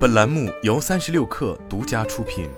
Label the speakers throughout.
Speaker 1: 本栏目由三十六氪独家出品。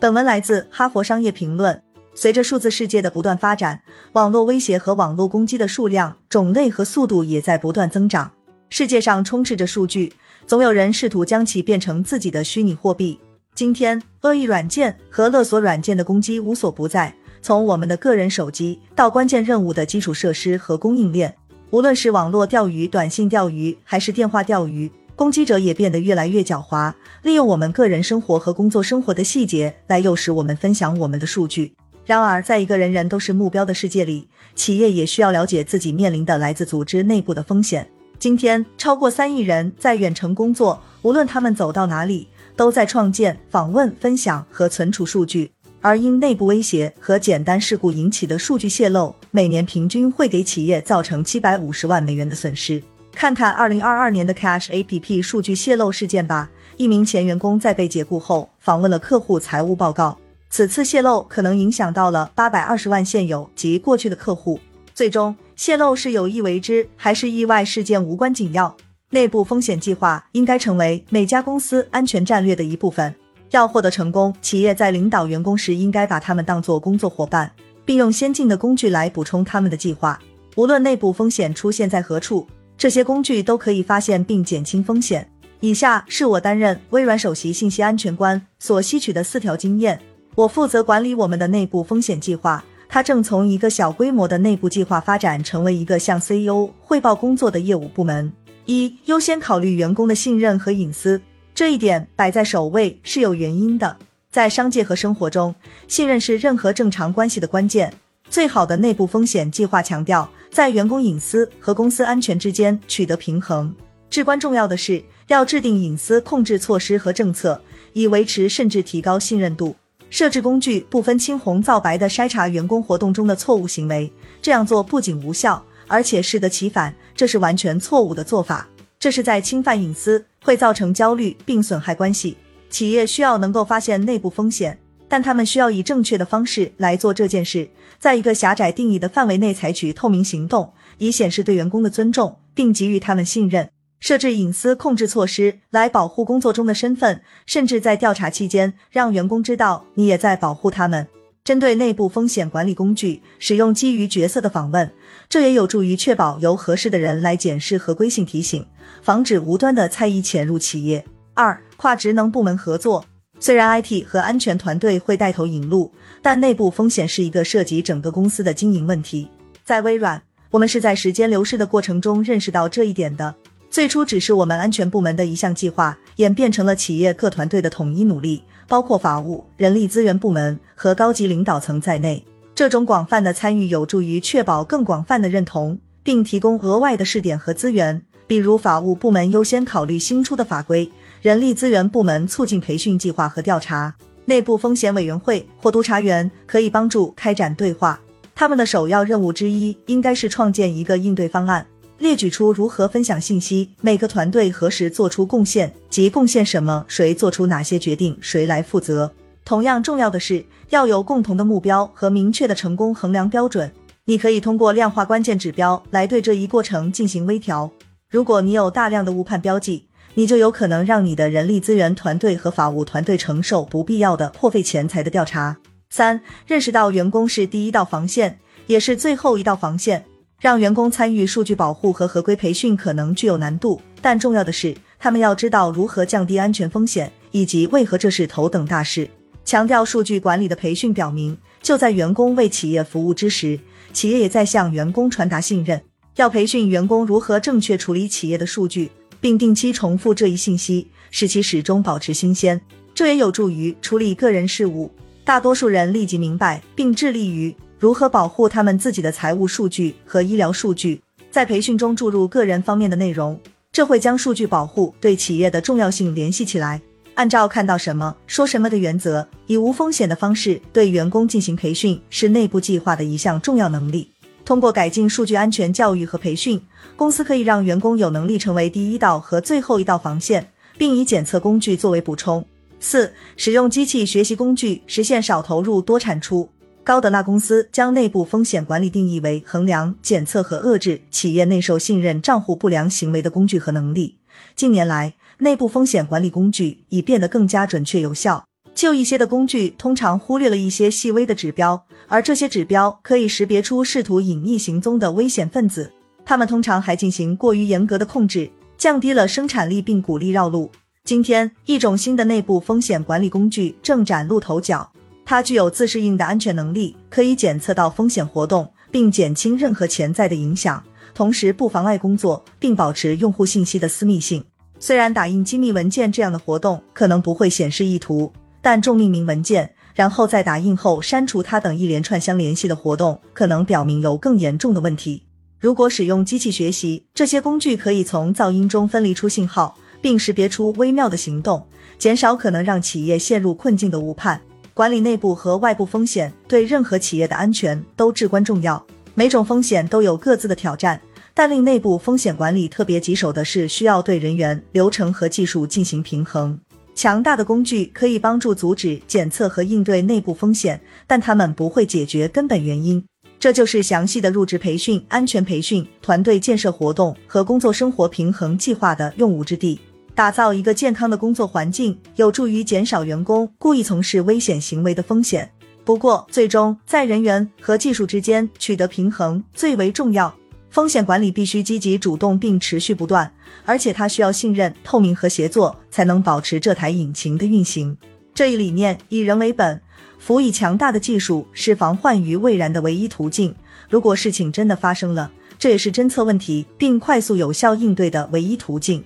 Speaker 2: 本文来自《哈佛商业评论》。随着数字世界的不断发展，网络威胁和网络攻击的数量、种类和速度也在不断增长。世界上充斥着数据，总有人试图将其变成自己的虚拟货币。今天，恶意软件和勒索软件的攻击无所不在，从我们的个人手机到关键任务的基础设施和供应链，无论是网络钓鱼、短信钓鱼，还是电话钓鱼，攻击者也变得越来越狡猾，利用我们个人生活和工作生活的细节来诱使我们分享我们的数据。然而，在一个人人都是目标的世界里，企业也需要了解自己面临的来自组织内部的风险。今天，超过三亿人在远程工作，无论他们走到哪里。都在创建、访问、分享和存储数据，而因内部威胁和简单事故引起的数据泄露，每年平均会给企业造成七百五十万美元的损失。看看二零二二年的 Cash APP 数据泄露事件吧。一名前员工在被解雇后访问了客户财务报告，此次泄露可能影响到了八百二十万现有及过去的客户。最终，泄露是有意为之还是意外事件无关紧要。内部风险计划应该成为每家公司安全战略的一部分。要获得成功，企业在领导员工时应该把他们当作工作伙伴，并用先进的工具来补充他们的计划。无论内部风险出现在何处，这些工具都可以发现并减轻风险。以下是我担任微软首席信息安全官所吸取的四条经验。我负责管理我们的内部风险计划，它正从一个小规模的内部计划发展成为一个向 CEO 汇报工作的业务部门。一优先考虑员工的信任和隐私，这一点摆在首位是有原因的。在商界和生活中，信任是任何正常关系的关键。最好的内部风险计划强调在员工隐私和公司安全之间取得平衡。至关重要的是要制定隐私控制措施和政策，以维持甚至提高信任度。设置工具不分青红皂白的筛查员工活动中的错误行为，这样做不仅无效。而且适得其反，这是完全错误的做法。这是在侵犯隐私，会造成焦虑并损害关系。企业需要能够发现内部风险，但他们需要以正确的方式来做这件事，在一个狭窄定义的范围内采取透明行动，以显示对员工的尊重，并给予他们信任。设置隐私控制措施来保护工作中的身份，甚至在调查期间让员工知道你也在保护他们。针对内部风险管理工具，使用基于角色的访问，这也有助于确保由合适的人来检视合规性提醒，防止无端的猜疑潜入企业。二、跨职能部门合作。虽然 IT 和安全团队会带头引路，但内部风险是一个涉及整个公司的经营问题。在微软，我们是在时间流逝的过程中认识到这一点的。最初只是我们安全部门的一项计划，演变成了企业各团队的统一努力。包括法务、人力资源部门和高级领导层在内，这种广泛的参与有助于确保更广泛的认同，并提供额外的试点和资源。比如，法务部门优先考虑新出的法规，人力资源部门促进培训计划和调查，内部风险委员会或督察员可以帮助开展对话。他们的首要任务之一应该是创建一个应对方案。列举出如何分享信息，每个团队何时做出贡献及贡献什么，谁做出哪些决定，谁来负责。同样重要的是，要有共同的目标和明确的成功衡量标准。你可以通过量化关键指标来对这一过程进行微调。如果你有大量的误判标记，你就有可能让你的人力资源团队和法务团队承受不必要的破费钱财的调查。三、认识到员工是第一道防线，也是最后一道防线。让员工参与数据保护和合规培训可能具有难度，但重要的是，他们要知道如何降低安全风险，以及为何这是头等大事。强调数据管理的培训表明，就在员工为企业服务之时，企业也在向员工传达信任。要培训员工如何正确处理企业的数据，并定期重复这一信息，使其始终保持新鲜。这也有助于处理个人事务。大多数人立即明白并致力于。如何保护他们自己的财务数据和医疗数据？在培训中注入个人方面的内容，这会将数据保护对企业的重要性联系起来。按照看到什么说什么的原则，以无风险的方式对员工进行培训，是内部计划的一项重要能力。通过改进数据安全教育和培训，公司可以让员工有能力成为第一道和最后一道防线，并以检测工具作为补充。四、使用机器学习工具，实现少投入多产出。高德纳公司将内部风险管理定义为衡量、检测和遏制企业内受信任账户不良行为的工具和能力。近年来，内部风险管理工具已变得更加准确有效。旧一些的工具通常忽略了一些细微的指标，而这些指标可以识别出试图隐匿行踪的危险分子。他们通常还进行过于严格的控制，降低了生产力，并鼓励绕路。今天，一种新的内部风险管理工具正崭露头角。它具有自适应的安全能力，可以检测到风险活动，并减轻任何潜在的影响，同时不妨碍工作，并保持用户信息的私密性。虽然打印机密文件这样的活动可能不会显示意图，但重命名文件，然后在打印后删除它等一连串相联系的活动，可能表明有更严重的问题。如果使用机器学习，这些工具可以从噪音中分离出信号，并识别出微妙的行动，减少可能让企业陷入困境的误判。管理内部和外部风险对任何企业的安全都至关重要。每种风险都有各自的挑战，但令内部风险管理特别棘手的是，需要对人员、流程和技术进行平衡。强大的工具可以帮助阻止、检测和应对内部风险，但它们不会解决根本原因。这就是详细的入职培训、安全培训、团队建设活动和工作生活平衡计划的用武之地。打造一个健康的工作环境，有助于减少员工故意从事危险行为的风险。不过，最终在人员和技术之间取得平衡最为重要。风险管理必须积极主动并持续不断，而且它需要信任、透明和协作，才能保持这台引擎的运行。这一理念以人为本，辅以强大的技术，是防患于未然的唯一途径。如果事情真的发生了，这也是侦测问题并快速有效应对的唯一途径。